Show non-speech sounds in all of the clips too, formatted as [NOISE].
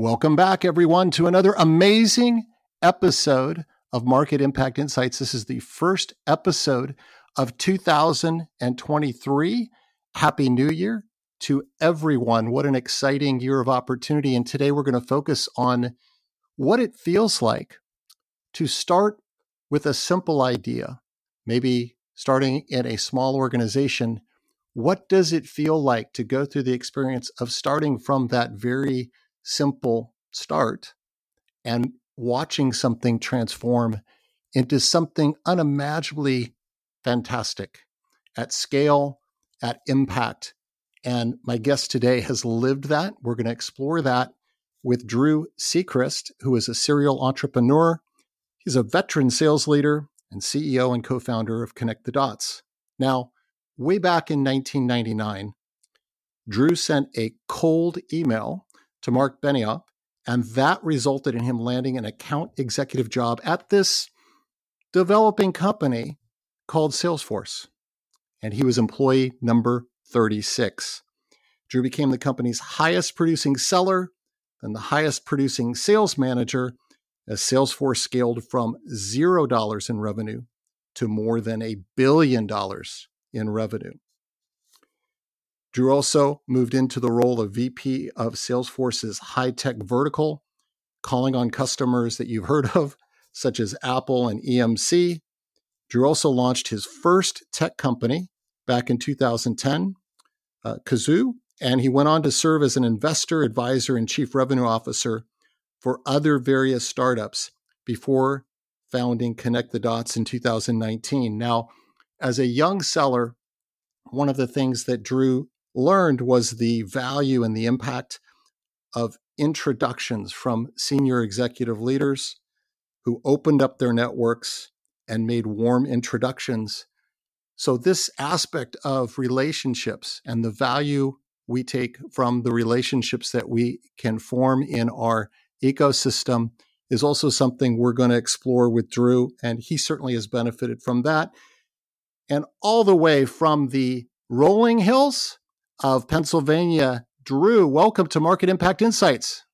Welcome back, everyone, to another amazing episode of Market Impact Insights. This is the first episode of 2023. Happy New Year to everyone. What an exciting year of opportunity. And today we're going to focus on what it feels like to start with a simple idea, maybe starting in a small organization. What does it feel like to go through the experience of starting from that very simple start and watching something transform into something unimaginably fantastic at scale, at impact. And my guest today has lived that. We're going to explore that with Drew Sechrist, who is a serial entrepreneur. He's a veteran sales leader and CEO and co founder of Connect the Dots. Now, way back in 1999, Drew sent a cold email to Mark Benioff, and that resulted in him landing an account executive job at this developing company called Salesforce. And he was employee number 36. Drew became the company's highest producing seller and the highest producing sales manager as Salesforce scaled from $0 in revenue to more than a billion dollars in revenue. Drew also moved into the role of VP of Salesforce's high tech vertical, calling on customers that you've heard of, such as Apple and EMC. Drew also launched his first tech company back in 2010, uh, Kazoo, and he went on to serve as an investor, advisor, and chief revenue officer for other various startups before founding Connect the Dots in 2019. Now, as a young seller, one of the things that Drew learned was the value and the impact of introductions from senior executive leaders who opened up their networks and made warm introductions. So, this aspect of relationships and the value we take from the relationships that we can form in our ecosystem is also something we're going to explore with Drew. And he certainly has benefited from that. And all the way from the rolling hills of Pennsylvania. Drew, welcome to Market Impact Insights.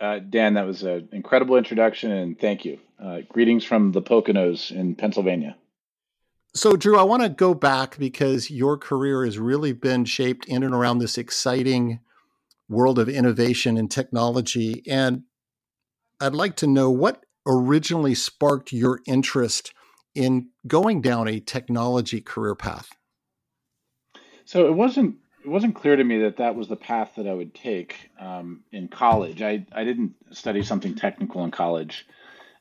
Uh, Dan, that was an incredible introduction, and thank you. Uh, greetings from the Poconos in Pennsylvania. So, Drew, I want to go back because your career has really been shaped in and around this exciting world of innovation and technology. And I'd like to know what originally sparked your interest in going down a technology career path. So, it wasn't it wasn't clear to me that that was the path that I would take um, in college. I, I didn't study something technical in college,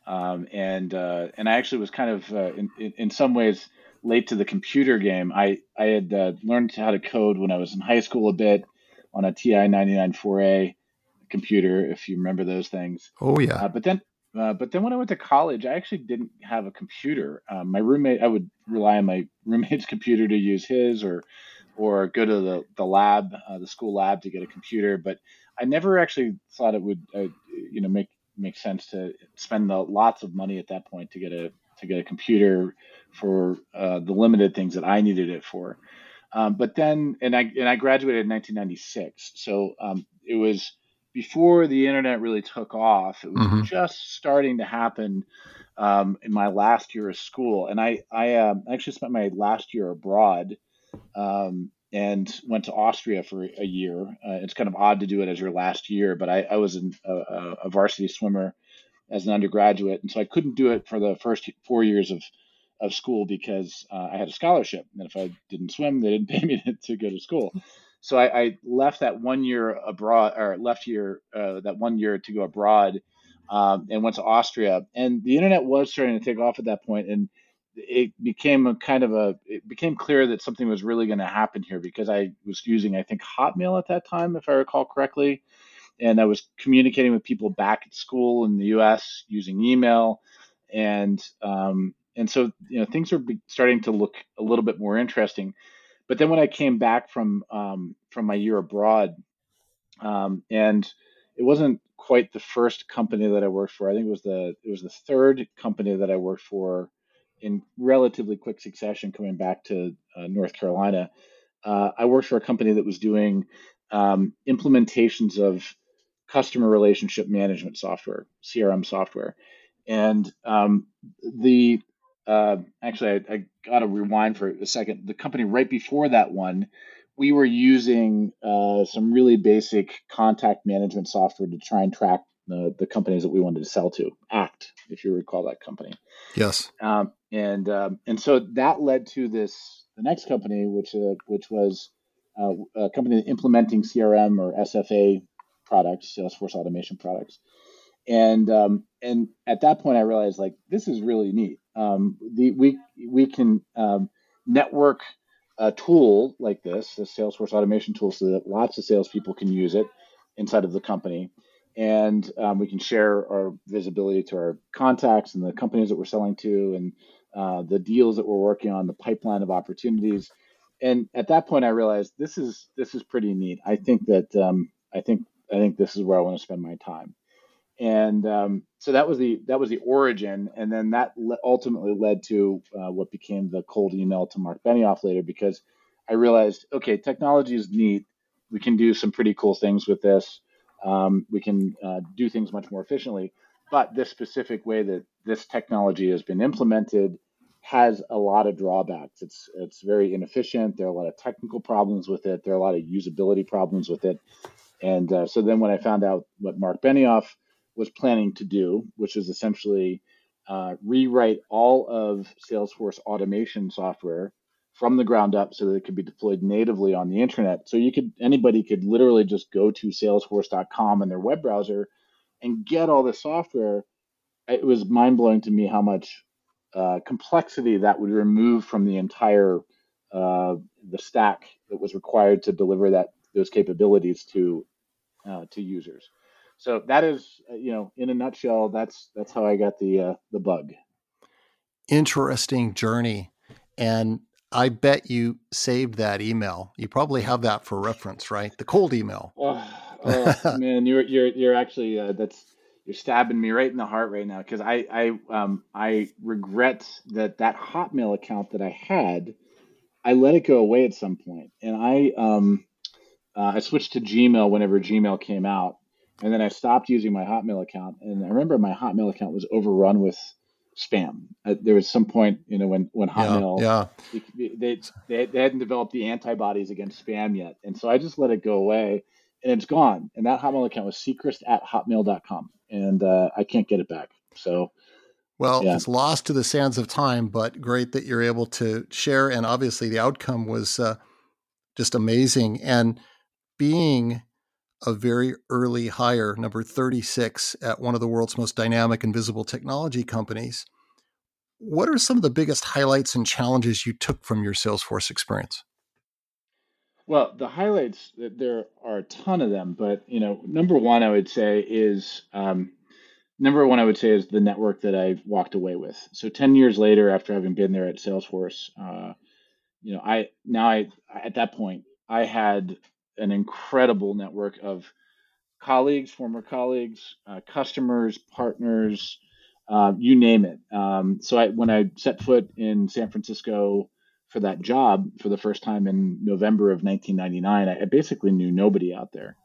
um, and uh, and I actually was kind of uh, in, in some ways late to the computer game. I I had uh, learned how to code when I was in high school a bit on a TI-99/4A computer, if you remember those things. Oh yeah. Uh, but then uh, but then when I went to college, I actually didn't have a computer. Um, my roommate, I would rely on my roommate's [LAUGHS] computer to use his, or or go to the, the lab, uh, the school lab to get a computer. But I never actually thought it would, uh, you know, make make sense to spend the, lots of money at that point to get a to get a computer for uh, the limited things that I needed it for. Um, but then, and I and I graduated in 1996, so um, it was before the internet really took off. It was mm-hmm. just starting to happen um, in my last year of school, and I I um, actually spent my last year abroad um, and went to Austria for a year. Uh, it's kind of odd to do it as your last year, but I, I was in a, a, varsity swimmer as an undergraduate, and so I couldn't do it for the first four years of of school because uh, I had a scholarship, and if I didn't swim, they didn't [LAUGHS] pay me to, to go to school. So I, I, left that one year abroad, or left year uh, that one year to go abroad, um, and went to Austria. And the internet was starting to take off at that point, and it became a kind of a it became clear that something was really going to happen here because I was using I think Hotmail at that time if I recall correctly, and I was communicating with people back at school in the U.S. using email, and um, and so you know things are starting to look a little bit more interesting. But then when I came back from um, from my year abroad, um, and it wasn't quite the first company that I worked for. I think it was the it was the third company that I worked for in relatively quick succession coming back to uh, North Carolina. Uh, I worked for a company that was doing um, implementations of customer relationship management software, CRM software, and um, the uh, actually I, I got to rewind for a second. The company right before that one, we were using uh, some really basic contact management software to try and track the, the companies that we wanted to sell to. Act, if you recall that company. Yes. Um, and um, and so that led to this the next company, which uh, which was uh, a company implementing CRM or SFA products, Salesforce automation products. And um, and at that point, I realized like this is really neat. Um, the we we can um, network a tool like this, the Salesforce automation tool, so that lots of salespeople can use it inside of the company, and um, we can share our visibility to our contacts and the companies that we're selling to, and uh, the deals that we're working on, the pipeline of opportunities. And at that point, I realized this is this is pretty neat. I think that um, I think I think this is where I want to spend my time. And um, so that was the that was the origin, and then that le- ultimately led to uh, what became the cold email to Mark Benioff later, because I realized, okay, technology is neat. We can do some pretty cool things with this. Um, we can uh, do things much more efficiently. But this specific way that this technology has been implemented has a lot of drawbacks. It's it's very inefficient. There are a lot of technical problems with it. There are a lot of usability problems with it. And uh, so then when I found out what Mark Benioff was planning to do, which is essentially uh, rewrite all of Salesforce automation software from the ground up so that it could be deployed natively on the internet. So you could anybody could literally just go to salesforce.com in their web browser and get all the software. It was mind blowing to me how much uh, complexity that would remove from the entire uh, the stack that was required to deliver that those capabilities to uh, to users. So that is, uh, you know, in a nutshell, that's that's how I got the uh, the bug. Interesting journey, and I bet you saved that email. You probably have that for reference, right? The cold email. [SIGHS] Oh, oh man, you're you're you're actually uh, that's you're stabbing me right in the heart right now because I I um I regret that that Hotmail account that I had, I let it go away at some point, and I um uh, I switched to Gmail whenever Gmail came out, and then I stopped using my Hotmail account. And I remember my Hotmail account was overrun with spam. Uh, there was some point, you know, when when Hotmail, yeah, yeah. They, they they hadn't developed the antibodies against spam yet, and so I just let it go away, and it's gone. And that Hotmail account was sechrist at hotmail.com, and uh, I can't get it back. So. Well, yeah. it's lost to the sands of time, but great that you're able to share. And obviously, the outcome was uh, just amazing. And being a very early hire, number 36 at one of the world's most dynamic and visible technology companies. What are some of the biggest highlights and challenges you took from your Salesforce experience? Well, the highlights there are a ton of them, but you know, number one I would say is um, number one I would say is the network that I've walked away with. So ten years later, after having been there at Salesforce, uh, you know, I now I at that point I had an incredible network of colleagues, former colleagues, uh, customers, partners, uh, you name it. Um, so I, when I set foot in San Francisco for that job for the first time in November of 1999, I, I basically knew nobody out there.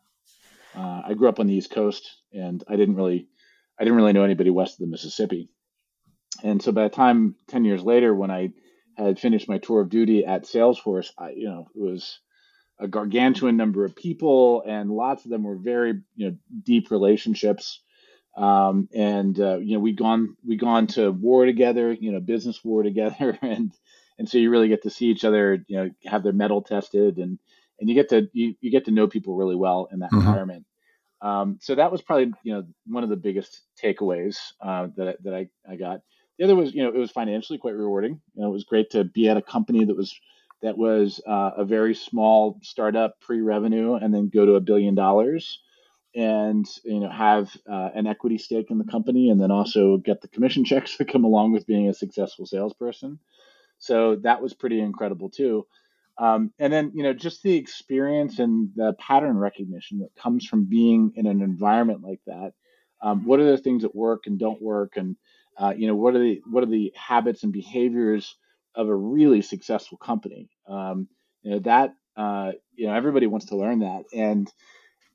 Uh, I grew up on the East Coast, and I didn't really, I didn't really know anybody west of the Mississippi. And so by the time 10 years later, when I had finished my tour of duty at Salesforce, I, you know, it was a gargantuan number of people, and lots of them were very you know deep relationships. Um, and uh, you know we gone we gone to war together, you know business war together, [LAUGHS] and and so you really get to see each other, you know, have their mettle tested, and and you get to you, you get to know people really well in that mm-hmm. environment. Um, so that was probably you know one of the biggest takeaways uh, that that I, I got. The other was you know it was financially quite rewarding. You know, it was great to be at a company that was that was uh, a very small startup pre-revenue and then go to a billion dollars and you know have uh, an equity stake in the company, and then also get the commission [LAUGHS] checks that come along with being a successful salesperson. So that was pretty incredible too. Um, and then you know just the experience and the pattern recognition that comes from being in an environment like that. Um, what are the things that work and don't work, and uh, you know what are the what are the habits and behaviors of a really successful company? Um, you know that uh, you know everybody wants to learn that, and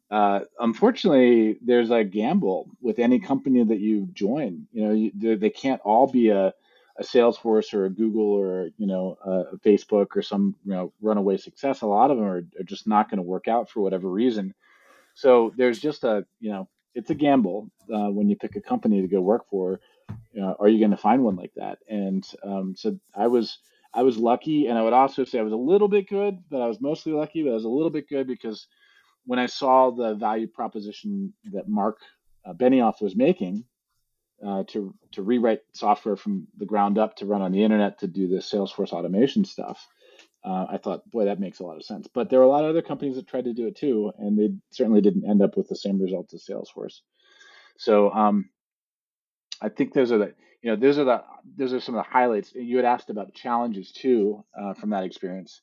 uh, unfortunately, there's a gamble with any company that you join. You know, you, they can't all be a, a Salesforce or a Google or you know a Facebook or some you know runaway success. A lot of them are, are just not going to work out for whatever reason. So there's just a you know it's a gamble uh, when you pick a company to go work for. Are you going to find one like that? And um, so I was I was lucky, and I would also say I was a little bit good, but I was mostly lucky. But I was a little bit good because when I saw the value proposition that Mark uh, Benioff was making uh, to to rewrite software from the ground up to run on the internet to do the Salesforce automation stuff, uh, I thought, boy, that makes a lot of sense. But there were a lot of other companies that tried to do it too, and they certainly didn't end up with the same results as Salesforce. So um, I think those are the you know those are the those are some of the highlights. You had asked about challenges too uh, from that experience.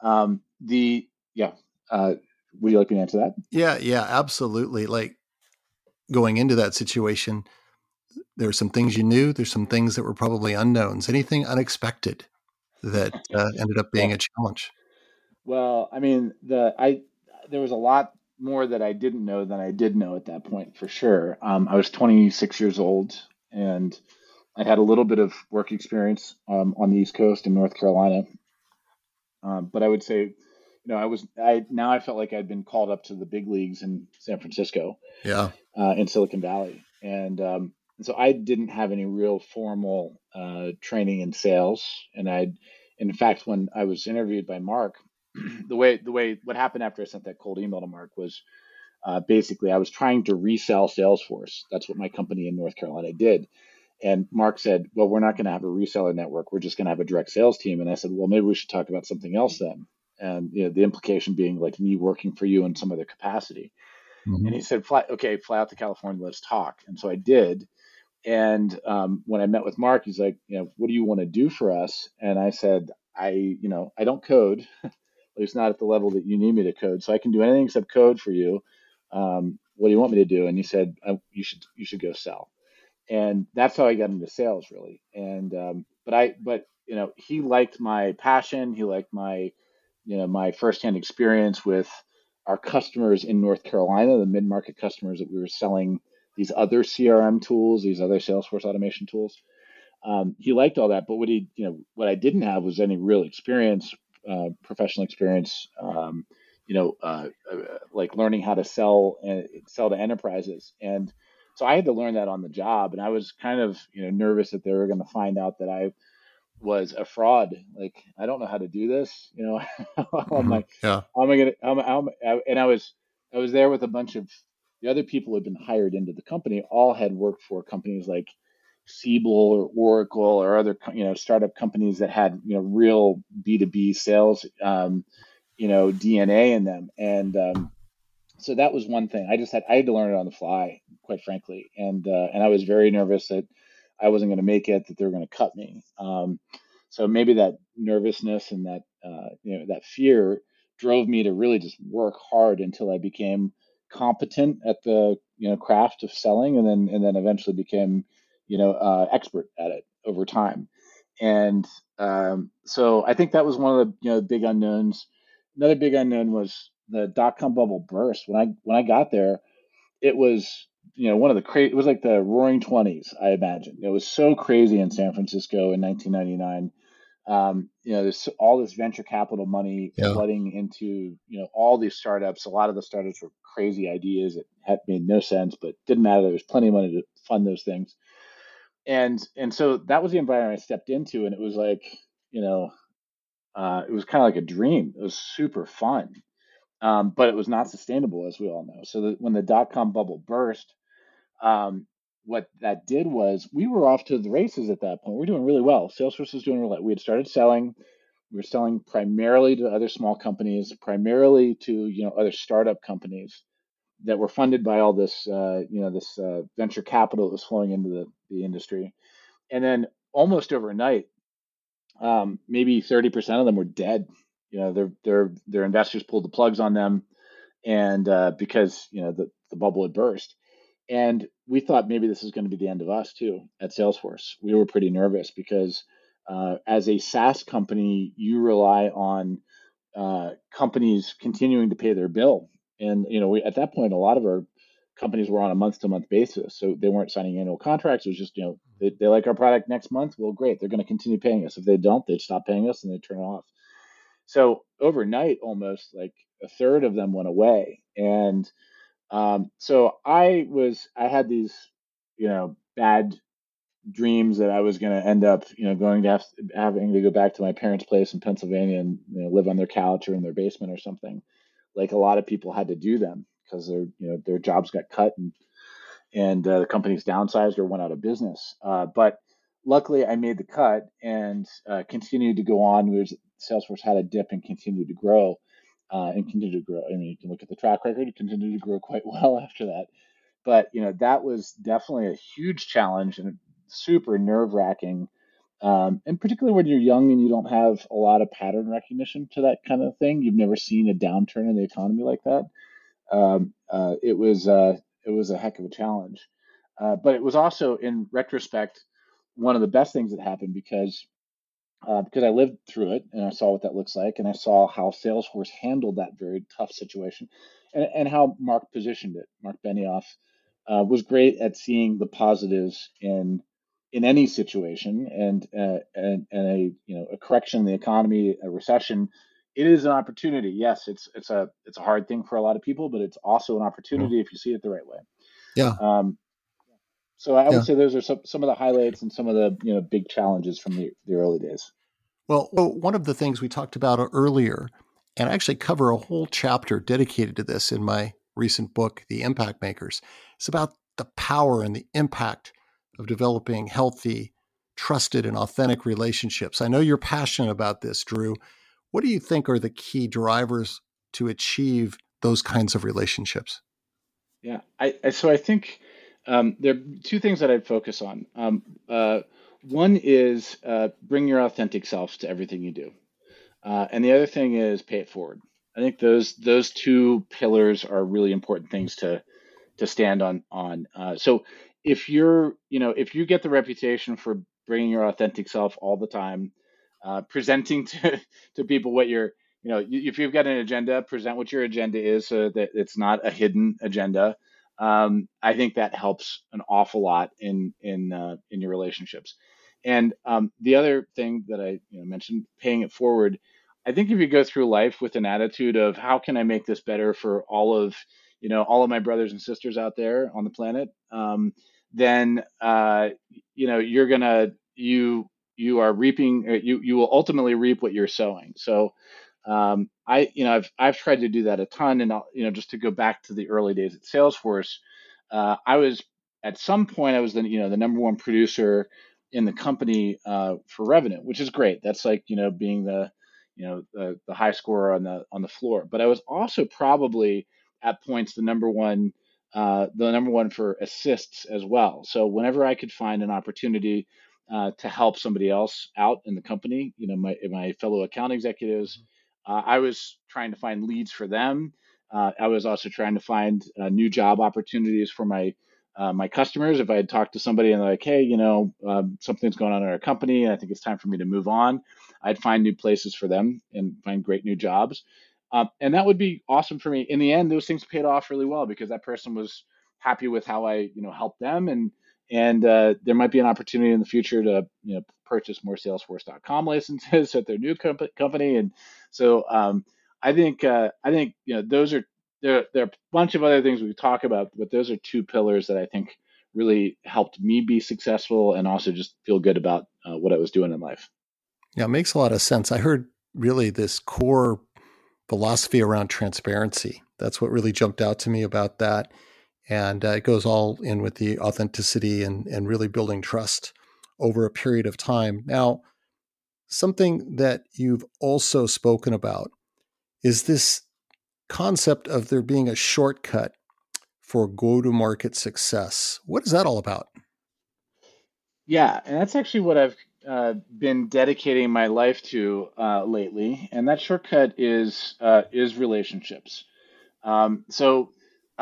Um, the yeah, uh, would you like me to answer that? Yeah, yeah, absolutely. Like going into that situation, there were some things you knew. There's some things that were probably unknowns. Anything unexpected that [LAUGHS] uh, ended up being well, a challenge? Well, I mean, the I there was a lot more that I didn't know than I did know at that point for sure. Um, I was 26 years old and I had a little bit of work experience um, on the East Coast in North Carolina. Um, but I would say you know, I was I now I felt like I'd been called up to the big leagues in San Francisco, yeah, uh, in Silicon Valley, and um, and so I didn't have any real formal uh, training in sales, and I, in fact, when I was interviewed by Mark, [CLEARS THROAT] the way the way what happened after I sent that cold email to Mark was. Uh, basically, I was trying to resell Salesforce. That's what my company in North Carolina did. And Mark said, Well, we're not going to have a reseller network. We're just going to have a direct sales team. And I said, Well, maybe we should talk about something else then and you know, the implication being like me working for you in some other capacity. Mm-hmm. And he said, fly, okay, fly out to California, let's talk. And so I did. And um, when I met with Mark, he's like, you know, what do you want to do for us? And I said, I, you know, I don't code, [LAUGHS] at least not at the level that you need me to code. So I can do anything except code for you. Um, what do you want me to do? And he said, you should, you should go sell. And that's how I got into sales, really. And um, but I, but you know, he liked my passion. He liked my you know my firsthand experience with our customers in North Carolina, the mid market customers that we were selling these other CRM tools, these other Salesforce automation tools. Um, he liked all that, but what he, you know, what I didn't have was any real experience, uh, professional experience. Um, you know, uh, uh, like learning how to sell and sell to enterprises, and so I had to learn that on the job. And I was kind of, you know, nervous that they were going to find out that I was a fraud. Like, I don't know how to do this. You know, [LAUGHS] I'm mm-hmm. like, yeah. how am I gonna? How, how, and I was, I was there with a bunch of the other people who had been hired into the company. All had worked for companies like Siebel or Oracle or other, you know, startup companies that had, you know, real B two B sales, um, you know, DNA in them. And um, so that was one thing. I just had, I had to learn it on the fly, quite frankly. And uh, and I was very nervous that I wasn't going to make it, that they were going to cut me. Um, so maybe that nervousness and that uh, you know that fear drove me to really just work hard until I became competent at the you know craft of selling, and then and then eventually became you know uh, expert at it over time. And um, so I think that was one of the you know big unknowns. Another big unknown was the dot com bubble burst. When I when I got there, it was you know one of the crazy it was like the roaring 20s i imagine. It was so crazy in san francisco in 1999 um, you know there's all this venture capital money yeah. flooding into you know all these startups. A lot of the startups were crazy ideas. That had made no sense but didn't matter. There was plenty of money to fund those things. And and so that was the environment i stepped into and it was like you know uh, it was kind of like a dream. It was super fun um, but it was not sustainable, as we all know. So when the dot com bubble burst, um, what that did was we were off to the races at that point. We are doing really well. Salesforce was doing really well. We had started selling. We were selling primarily to other small companies, primarily to you know other startup companies that were funded by all this, uh, you know, this uh, venture capital that was flowing into the, the industry. And then almost overnight, um, maybe 30% of them were dead. You know, their, their, their investors pulled the plugs on them and uh, because, you know, the, the bubble had burst. And we thought maybe this is going to be the end of us too at Salesforce. We were pretty nervous because uh, as a SaaS company, you rely on uh, companies continuing to pay their bill. And you know, we, at that point, a lot of our companies were on a month-to-month basis, so they weren't signing annual contracts. It was just you know, they, they like our product next month. Well, great, they're going to continue paying us. If they don't, they'd stop paying us and they turn it off. So overnight, almost like a third of them went away, and um, so I was I had these you know bad dreams that I was going to end up, you know, going to have, having to go back to my parents' place in Pennsylvania and you know, live on their couch or in their basement or something, like a lot of people had to do them because their you know their jobs got cut and and uh, the companies downsized or went out of business. Uh, but luckily, I made the cut and uh, continued to go on. Salesforce had a dip and continued to grow uh, and continue to grow. I mean, you can look at the track record; it continued to grow [LAUGHS] quite well after that. But you know that was definitely a huge challenge and super nerve wracking. Um, and particularly when you're young and you don't have a lot of pattern recognition to that kind of thing, you've never seen a downturn in the economy like that. Um, uh, it was uh, it was a heck of a challenge, uh, but it was also, in retrospect, one of the best things that happened because uh, because I lived through it and I saw what that looks like, and I saw how Salesforce handled that very tough situation, and, and how Mark positioned it. Mark Benioff uh, was great at seeing the positives in in any situation and, uh, and and a you know a correction in the economy, a recession, it is an opportunity. Yes, it's it's a it's a hard thing for a lot of people, but it's also an opportunity if you see it the right way. Yeah. Um, so I would say those are some, some of the highlights and some of the you know big challenges from the, the early days. Well, one of the things we talked about earlier, and I actually cover a whole chapter dedicated to this in my recent book, The Impact Makers. It's about the power and the impact of developing healthy, trusted, and authentic relationships. I know you're passionate about this, Drew. What do you think are the key drivers to achieve those kinds of relationships? Yeah, I, I so I think um, there are two things that I'd focus on. Um, uh, one is uh, bring your authentic self to everything you do, uh, and the other thing is pay it forward. I think those those two pillars are really important things to to stand on on. Uh, so if you're, you know, if you get the reputation for bringing your authentic self all the time, uh, presenting [LAUGHS] to, to people what you're, you know, if you've got an agenda, present what your agenda is so that it's not a hidden agenda. Um, I think that helps an awful lot in in uh, in your relationships. And um, the other thing that I you know, mentioned, paying it forward. I think if you go through life with an attitude of how can I make this better for all of you know all of my brothers and sisters out there on the planet, um, then uh, you know you're gonna you you are reaping uh, you you will ultimately reap what you're sowing. So um, I you know I've I've tried to do that a ton, and I'll, you know just to go back to the early days at Salesforce, uh, I was at some point I was the you know the number one producer in the company uh, for revenue, which is great. That's like you know being the you know the, the high scorer on the on the floor. But I was also probably at points the number one uh, the number one for assists as well. So whenever I could find an opportunity uh, to help somebody else out in the company, you know, my my fellow account executives, mm-hmm. Uh, I was trying to find leads for them. Uh, I was also trying to find uh, new job opportunities for my uh, my customers. If I had talked to somebody and like, hey, you know, um, something's going on in our company, and I think it's time for me to move on, I'd find new places for them and find great new jobs. Um, and that would be awesome for me. In the end, those things paid off really well because that person was happy with how I, you know, helped them, and and uh, there might be an opportunity in the future to, you know, purchase more Salesforce.com licenses [LAUGHS] at their new comp- company. And so um, I think uh, I think you know those are there. There are a bunch of other things we talk about, but those are two pillars that I think really helped me be successful and also just feel good about uh, what I was doing in life. Yeah, it makes a lot of sense. I heard really this core philosophy around transparency. That's what really jumped out to me about that. And uh, it goes all in with the authenticity and, and really building trust over a period of time. Now, something that you've also spoken about is this concept of there being a shortcut for go to market success. What is that all about? Yeah, and that's actually what I've uh, been dedicating my life to uh, lately, and that shortcut is uh, is relationships. Um, so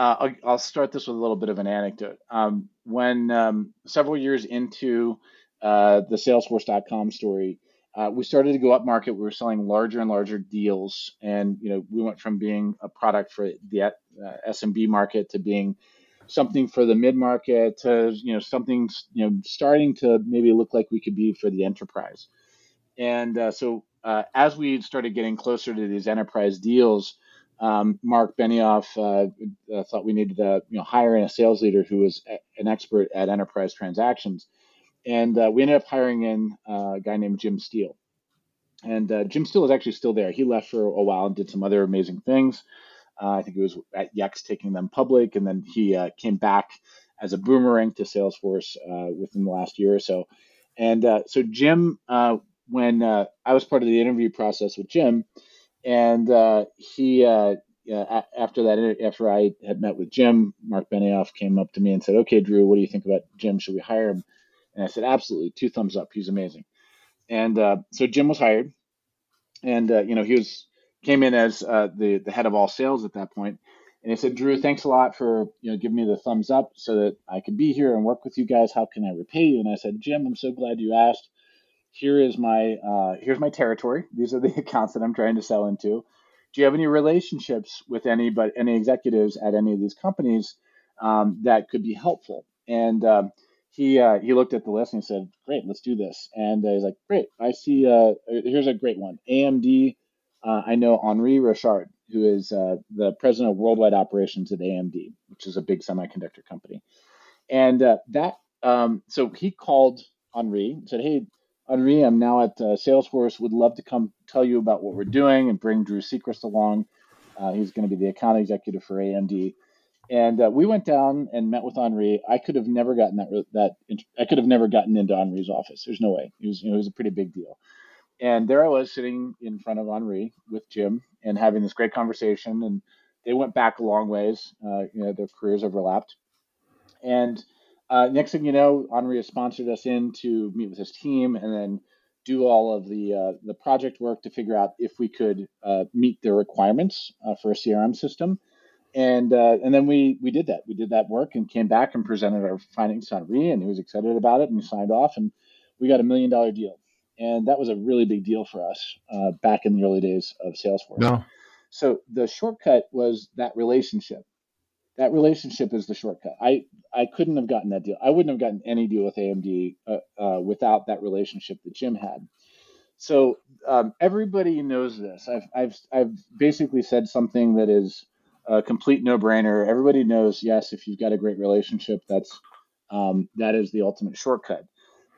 uh, I'll, I'll, start this with a little bit of an anecdote. Um, when um, several years into uh, the Salesforce.com story, uh, we started to go up market. We were selling larger and larger deals, and you know we went from being a product for the SMB market to being something for the mid market to you know something you know starting to maybe look like we could be for the enterprise. And uh, so uh, as we started getting closer to these enterprise deals, um, Mark Benioff uh, uh thought we needed to you know hire in a sales leader who was an expert at enterprise transactions, and uh, we ended up hiring in uh, a guy named Jim Steele. And Jim Steele is actually still there. He left for a while and did some other amazing things. Uh, I think it was at Yext taking them public, and then he uh, came back as a boomerang to Salesforce uh, within the last year or so. And uh, so Jim, uh, when uh, I was part of the interview process with Jim, and uh, he uh, after that after I had met with Jim, Mark Benioff came up to me and said, "Okay, Drew, what do you think about Jim? Should we hire him?" And I said, "Absolutely, two thumbs up. He's amazing." And uh, so Jim was hired, and you know he was came in as uh, the the head of all sales at that point, and he said, "Drew, thanks a lot for you know giving me the thumbs up so that I could be here and work with you guys. How can I repay you?" And I said, "Jim, I'm so glad you asked. Here is my uh, here's my territory. These are the [LAUGHS] accounts that I'm trying to sell into. Do you have any relationships with any but any executives at any of these companies um, that could be helpful?" And um, he uh, he looked at the list and he said, "Great, let's do this." And uh, he's like, "Great, I see. Uh, here's a great one. AMD uh, I know Henri Richard, who is uh, the president of worldwide operations at AMD, which is a big semiconductor company. And uh, that, um, so he called Henri and said, Hey, Henri, I'm now at uh, Salesforce. Would love to come tell you about what we're doing and bring Drew Sechrist along. Uh, he's going to be the account executive for AMD. And uh, we went down and met with Henri. I could have never gotten that. That I could have never gotten into Henri's office. There's no way. It was, you know, it was a pretty big deal. And there I was sitting in front of Henri with Jim and having this great conversation. And they went back a long ways. Uh, you know, their careers overlapped. And uh, next thing you know, Henri has sponsored us in to meet with his team and then do all of the uh, the project work to figure out if we could uh, meet their requirements uh, for a CRM system. And uh, and then we we did that. We did that work and came back and presented our findings to Henri, and he was excited about it and he signed off, and we got a million dollar deal and that was a really big deal for us uh, back in the early days of Salesforce. No. So the shortcut was that relationship. That relationship is the shortcut. I I couldn't have gotten that deal. I wouldn't have gotten any deal with AMD uh, uh, without that relationship that Jim had. So um, everybody knows this. I've I've I've basically said something that is a complete no-brainer. Everybody knows. Yes, if you've got a great relationship, that's um, that is the ultimate shortcut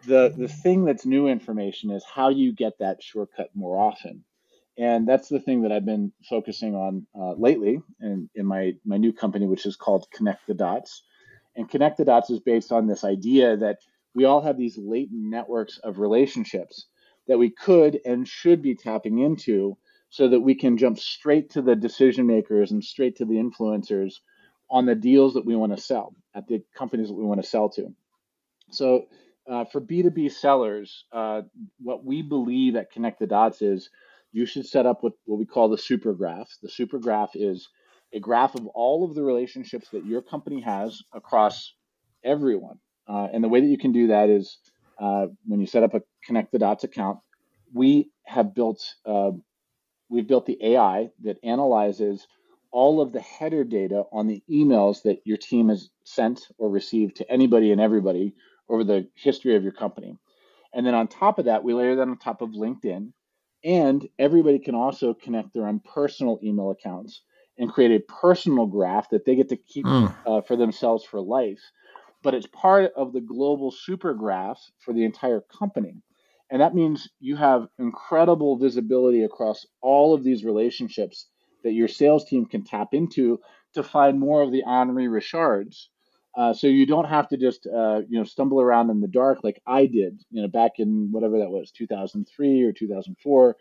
the the thing that's new information is how you get that shortcut more often and that's the thing that i've been focusing on uh, lately in, in my my new company which is called connect the dots. And connect the dots is based on this idea that we all have these latent networks of relationships that we could and should be tapping into so that we can jump straight to the decision makers and straight to the influencers on the deals that we want to sell at the companies that we want to sell to. So uh, for B2B sellers, uh, what we believe at Connect the Dots is you should set up what, what we call the super graph. The super graph is a graph of all of the relationships that your company has across everyone. Uh, and the way that you can do that is uh, when you set up a Connect the Dots account, we have built uh, we've built the AI that analyzes all of the header data on the emails that your team has sent or received to anybody and everybody over the history of your company. And then on top of that, we layer that on top of LinkedIn. And everybody can also connect their own personal email accounts and create a personal graph that they get to keep mm. uh, for themselves for life. But it's part of the global super graph for the entire company. And that means you have incredible visibility across all of these relationships that your sales team can tap into to find more of the Henri Richards uh, so you don't have to just uh, you know stumble around in the dark like I did, you know, back in whatever that was, 2003 or 2004,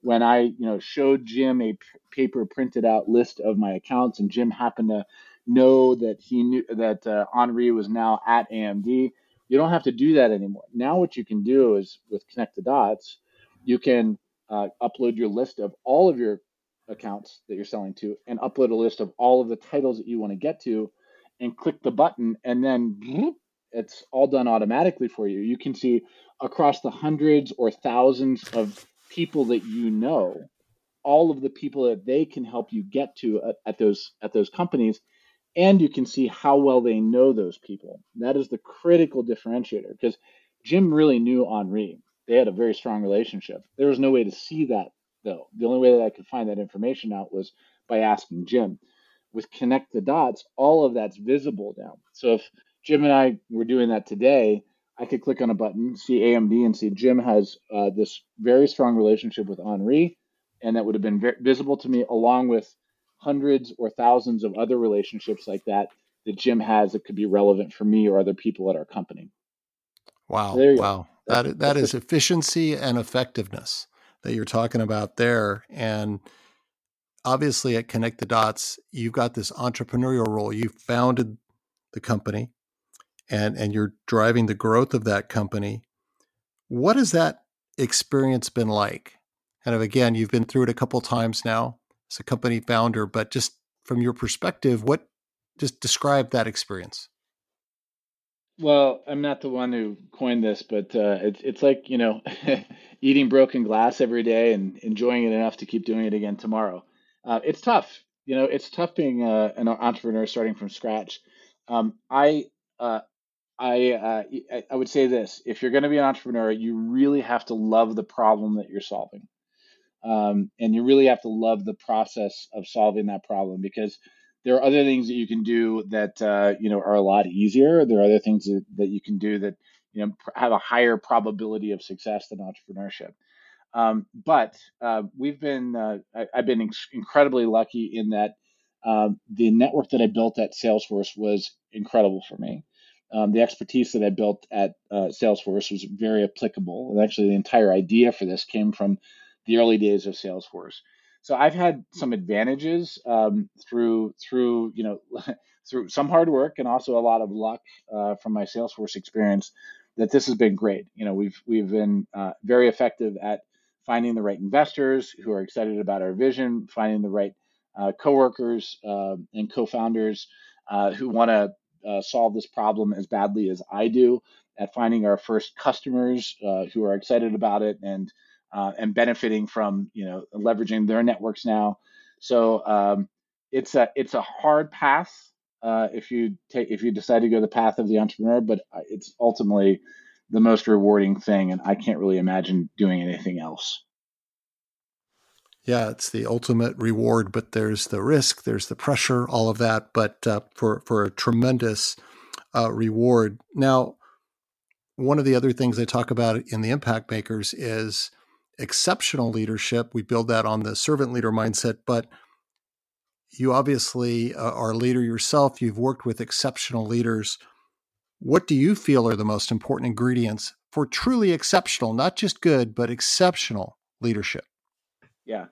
when I you know showed Jim a p- paper printed out list of my accounts, and Jim happened to know that he knew that uh, Henri was now at AMD. You don't have to do that anymore. Now, what you can do is with Connect the Dots, you can uh, upload your list of all of your accounts that you're selling to and upload a list of all of the titles that you want to get to and click the button and then it's all done automatically for you. You can see across the hundreds or thousands of people that you know, all of the people that they can help you get to at, at those at those companies, and you can see how well they know those people. That is the critical differentiator because Jim really knew Henri. They had a very strong relationship. There was no way to see that though. The only way that I could find that information out was by asking Jim. With connect the dots, all of that's visible now. So if Jim and I were doing that today, I could click on a button, see AMD, and see Jim has uh, this very strong relationship with Henri, and that would have been very visible to me, along with hundreds or thousands of other relationships like that that Jim has that could be relevant for me or other people at our company. Wow! So wow! That that is efficiency and effectiveness that you're talking about there, and obviously at Connect the Dots, you've got this entrepreneurial role. You founded the company and and you're driving the growth of that company. What has that experience been like? Kind of again, you've been through it a couple times now as a company founder, but just from your perspective, what just describe that experience? Well, I'm not the one who coined this, but uh, it's it's like you know, [LAUGHS] eating broken glass every day and enjoying it enough to keep doing it again tomorrow. Uh, it's tough, you know. It's tough being uh, an entrepreneur starting from scratch. Um, I uh, I uh, I would say this: if you're going to be an entrepreneur, you really have to love the problem that you're solving, um, and you really have to love the process of solving that problem because there are other things that you can do that uh, you know are a lot easier. There are other things that, that you can do that you know have a higher probability of success than entrepreneurship. Um, but uh, we've been uh, I, have been incredibly lucky in that um, the network that I built at Salesforce was incredible for me um, the expertise that I built at uh, Salesforce was very applicable. And actually, the entire idea for this came from the early days of Salesforce. So I've had some advantages um, through through you know [LAUGHS] through some hard work and also a lot of luck uh, from my Salesforce experience. That this has been great. You know, we've we've been uh, very effective at finding the right investors who are excited about our vision, finding the right uh, coworkers um, and co-founders uh, who want to uh, solve this problem as badly as I do at finding our first customers uh, who are excited about it and uh, and benefiting from you know leveraging their networks now. So um, it's a it's a hard path uh, if you take if you decide to go the path of the entrepreneur, but uh, it's ultimately the most rewarding thing, and I can't really imagine doing anything else yeah, it's the ultimate reward, but there's the risk, there's the pressure, all of that, but uh, for for a tremendous uh, reward. Now, one of the other things I talk about in the Impact Makers is exceptional leadership. We build that on the servant leader mindset, but you obviously uh, are a leader yourself. You've worked with exceptional leaders. What do you feel are the most important ingredients for truly exceptional, not just good, but exceptional leadership? Yeah.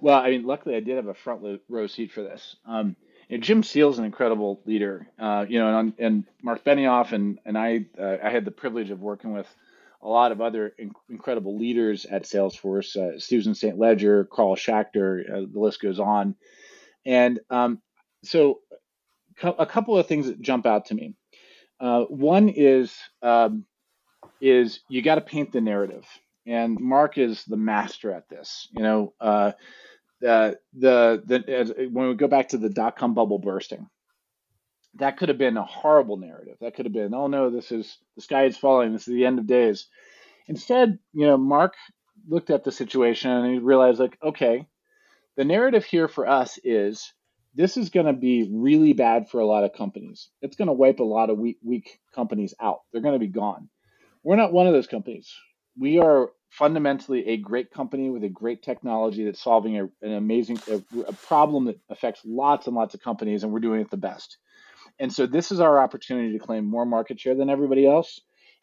Well, I mean, luckily I did have a front row seat for this. Um, know, Jim Steele's an incredible leader. Uh, you know, and, and Mark Benioff and and I uh, I had the privilege of working with a lot of other in- incredible leaders at Salesforce. Uh, Susan St. Ledger, Carl Schachter, uh, the list goes on. And um, so, co- a couple of things that jump out to me. Uh, one is um, is you got to paint the narrative and Mark is the master at this. You know, uh, the the the as, when we go back to the dot com bubble bursting, that could have been a horrible narrative. That could have been, oh no, this is the sky is falling. This is the end of days. Instead, you know, Mark looked at the situation and he realized, like, okay, the narrative here for us is this is going to be really bad for a lot of companies. It's going to wipe a lot of weak, weak companies out. They're going to be gone. We're not one of those companies. We are fundamentally a great company with a great technology that's solving a, an amazing a, a, problem that affects lots and lots of companies, and we're doing it the best. And so this is our opportunity to claim more market share than everybody else,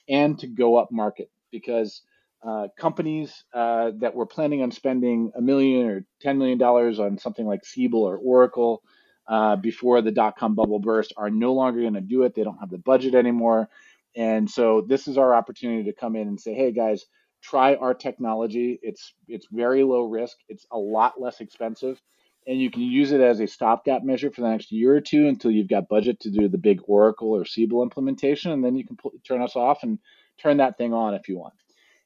and to go up market because uh, companies uh, that were planning on spending a million or ten million dollars on something like Siebel or Oracle, uh, before the dot com bubble burst are no longer going to do it. They don't have the budget anymore. And so this is our opportunity to come in and say, hey guys, try our technology. It's it's very low risk. It's a lot less expensive, and you can use it as a stopgap measure for the next year or two until you've got budget to do the big Oracle or Siebel implementation, and then you can turn us off and turn that thing on if you want.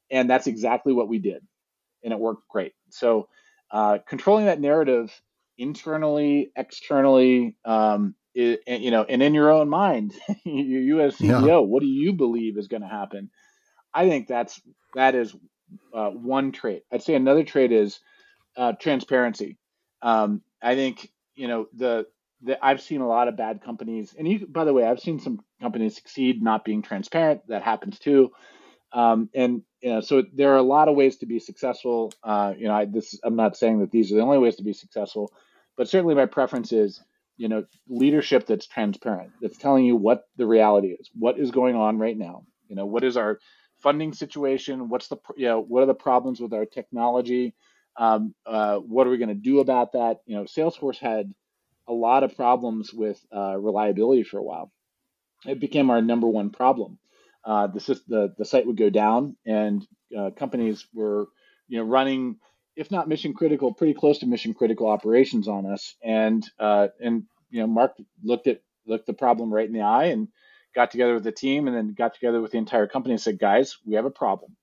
And that's exactly what we did, and it worked great. So uh, controlling that narrative internally, externally, um, it, you know, and in your own mind, [LAUGHS] you as CEO, yeah. what do you believe is going to happen? I think that's that is uh, one trait. I'd say another trait is uh, transparency. Um, I think you know the, the I've seen a lot of bad companies, and you, by the way, I've seen some companies succeed not being transparent. That happens too. Um, and you know, so there are a lot of ways to be successful. Uh, you know, I, this I'm not saying that these are the only ways to be successful, but certainly my preference is you know leadership that's transparent, that's telling you what the reality is, what is going on right now. You know, what is our funding situation? What's the you know what are the problems with our technology? Um, uh, what are we going to do about that? You know, Salesforce had a lot of problems with uh, reliability for a while. It became our number one problem. Uh, the, the the site would go down, and uh, companies were you know running, if not mission critical, pretty close to mission critical operations on us. And uh, and you know, Mark looked at looked the problem right in the eye and got together with the team and then got together with the entire company and said, guys, we have a problem.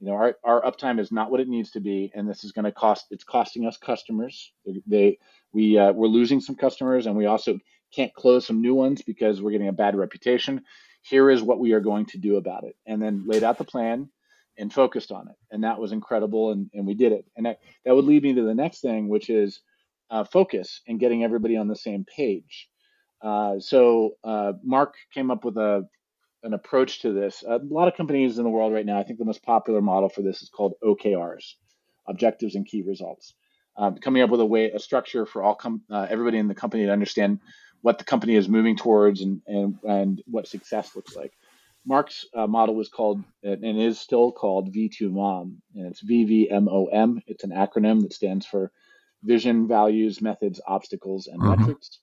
You know, our, our uptime is not what it needs to be, and this is going to cost. It's costing us customers. They, we, uh, we're losing some customers, and we also can't close some new ones because we're getting a bad reputation. Here is what we are going to do about it, and then laid out the plan and focused on it, and that was incredible, and, and we did it. And that, that would lead me to the next thing, which is uh, focus and getting everybody on the same page. Uh, so uh, Mark came up with a an approach to this. A lot of companies in the world right now, I think the most popular model for this is called OKRs, objectives and key results. Um, coming up with a way, a structure for all com- uh, everybody in the company to understand what the company is moving towards and and, and what success looks like. Mark's uh, model was called and is still called V2MOM, and it's VVMOM. It's an acronym that stands for Vision, Values, Methods, Obstacles, and mm-hmm. Metrics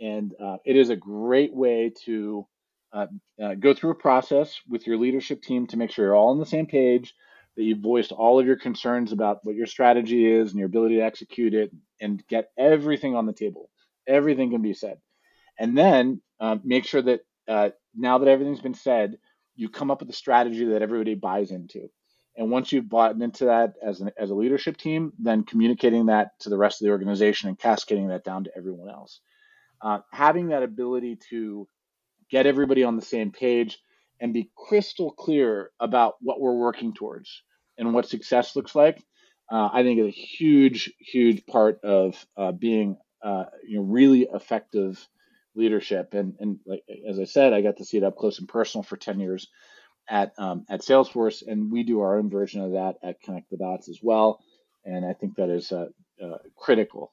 and uh, it is a great way to uh, uh, go through a process with your leadership team to make sure you're all on the same page, that you've voiced all of your concerns about what your strategy is and your ability to execute it, and get everything on the table. Everything can be said, and then uh, make sure that uh, now that everything's been said, you come up with a strategy that everybody buys into. And once you've bought into that as, an, as a leadership team, then communicating that to the rest of the organization and cascading that down to everyone else uh, having that ability to get everybody on the same page and be crystal clear about what we're working towards and what success looks like, uh, I think is a huge, huge part of uh, being uh, you know really effective leadership. And and like as I said, I got to see it up close and personal for ten years at um, at Salesforce, and we do our own version of that at Connect the Dots as well. And I think that is uh, uh, critical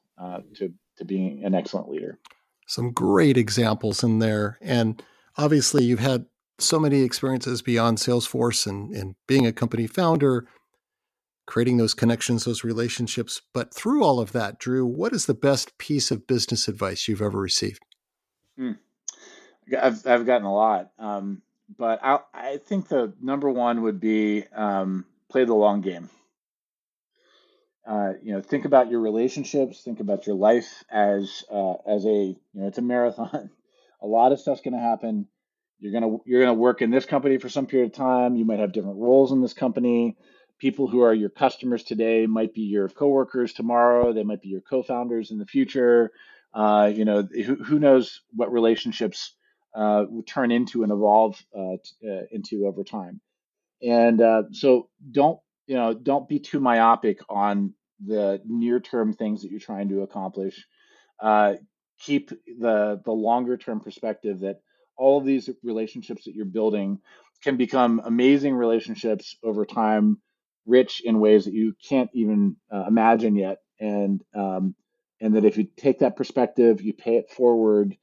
to to being an excellent leader some great examples in there. And obviously, you've had so many experiences beyond Salesforce and, and being a company founder, creating those connections, those relationships. But through all of that, Drew, what is the best piece of business advice you've ever received? I've, I've gotten a lot. Um, but I, I think the number one would be um, play the long game uh, you know, think about your relationships, think about your life as uh, as a you know, it's a marathon. [LAUGHS] a lot of stuff's going to happen. You're gonna you're gonna work in this company for some period of time. You might have different roles in this company. People who are your customers today might be your coworkers tomorrow. They might be your co-founders in the future. Uh, you know, who, who knows what relationships uh, turn into and evolve uh, t- uh, into over time. And uh, so, don't you know, don't be too myopic on the near term things that you're trying to accomplish. Uh, keep the the longer term perspective that all of these relationships that you're building can become amazing relationships over time, rich in ways that you can't even uh, imagine yet, and um, and that if you take that perspective, you pay it forward,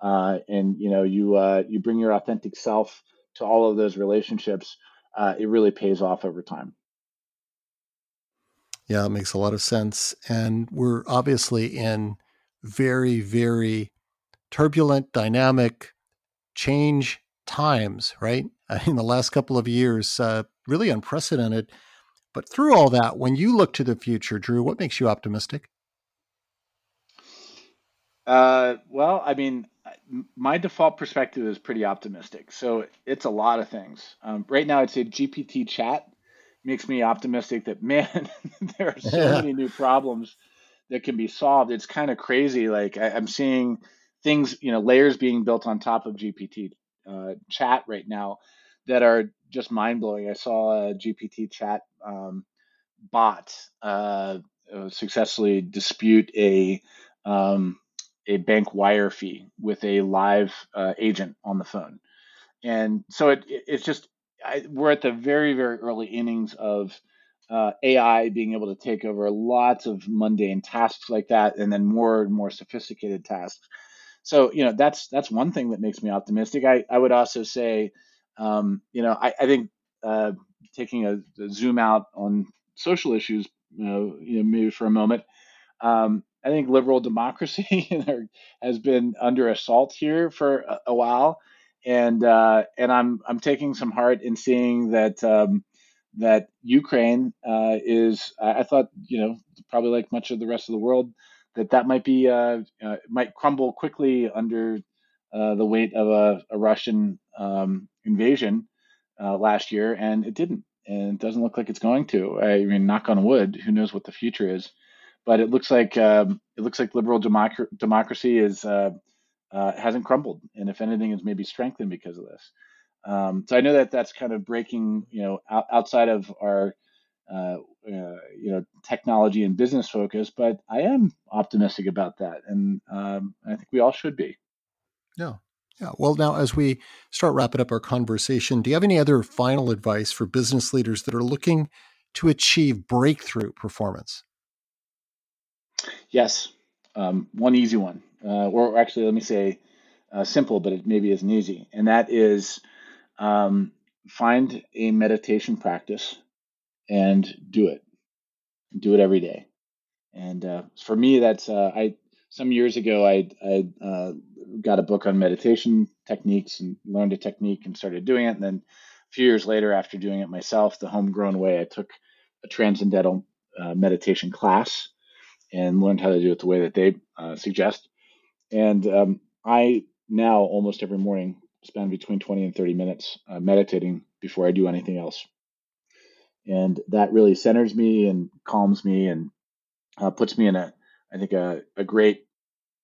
uh, and you know you uh, you bring your authentic self to all of those relationships, uh, it really pays off over time. Yeah, it makes a lot of sense. And we're obviously in very, very turbulent, dynamic, change times, right? [LAUGHS] In the last couple of years, uh, really unprecedented. But through all that, when you look to the future, Drew, what makes you optimistic? Uh, well, I mean, my default perspective is pretty optimistic. So it's a lot of things. Um, right now, I'd say GPT chat makes me optimistic that, [LAUGHS] man, there are so many new [LAUGHS] problems that can be solved. It's kind of crazy. Like I, am seeing things, you know, layers being built on top of GPT uh, chat right now that are just mind blowing. I saw a GPT chat um, bot uh, successfully dispute a um, a bank wire fee with a live uh, agent on the phone, and so it, it it's just I, we're at the very very early innings of uh, AI being able to take over lots of mundane tasks like that, and then more and more sophisticated tasks. So you know that's that's one thing that makes me optimistic. I, I would also say, um, you know, I, I think uh, taking a, a, zoom out on social issues, you know, you know maybe for a moment, um, I think liberal democracy [LAUGHS] has been under assault here for a, while, and uh, and I'm I'm taking some heart in seeing that um, that Ukraine uh, is. I thought you know probably like much of the rest of the world that that might be uh, uh might crumble quickly under uh, the weight of a, a Russian um, invasion uh, last year, and it didn't, and it doesn't look like it's going to. I mean, knock on wood. Who knows what the future is? But it looks like um, it looks like liberal democ- democracy is uh, uh, hasn't crumbled, and if anything, is maybe strengthened because of this. Um, so I know that that's kind of breaking, you know, out, outside of our, uh, uh you know, technology and business focus, but I am optimistic about that, and um, I think we all should be. Yeah. Yeah. Well, now as we start wrapping up our conversation, do you have any other final advice for business leaders that are looking to achieve breakthrough performance? Yes, um, one easy one, uh, or actually, let me say uh, simple, but it maybe isn't easy, and that is um, find a meditation practice and do it. Do it every day. And uh, for me, that's uh, I. Some years ago, I I uh, got a book on meditation techniques and learned a technique and started doing it. And then a few years later, after doing it myself, the homegrown way, I took a transcendental uh, meditation class and learned how to do it the way that they uh, suggest. And um, I now almost every morning spend between 20 and 30 minutes uh, meditating before I do anything else. And that really centers me and calms me and uh, puts me in a, I think, a, a great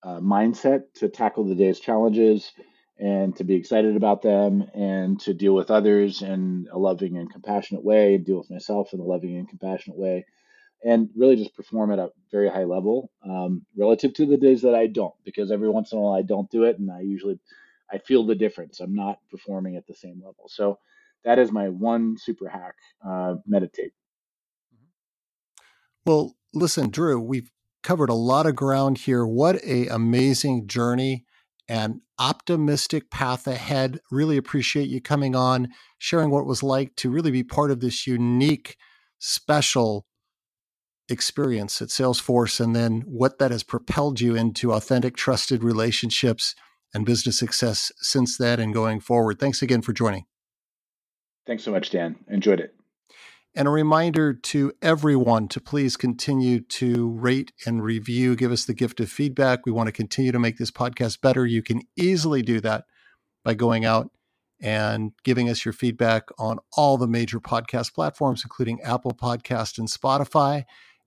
uh, mindset to tackle the day's challenges and to be excited about them and to deal with others in a loving and compassionate way, deal with myself in a loving and compassionate way and really just perform at a very high level um, relative to the days that I don't, because every once in a while I don't do it, and I usually I feel the difference. I'm not performing at the same level. So that is my one super hack: uh, meditate. Well, listen, Drew, we've covered a lot of ground here. What a amazing journey and optimistic path ahead. Really appreciate you coming on, sharing what it was like to really be part of this unique, special experience at Salesforce and then what that has propelled you into authentic, trusted relationships and business success since then and going forward. Thanks again for joining. Thanks so much, Dan. Enjoyed it. And a reminder to everyone to please continue to rate and review, give us the gift of feedback. We want to continue to make this podcast better. You can easily do that by going out and giving us your feedback on all the major podcast platforms, including Apple Podcast and Spotify.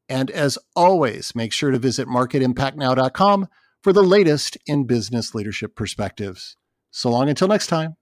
And as always, make sure to visit marketimpactnow.com for the latest in business leadership perspectives. So long until next time.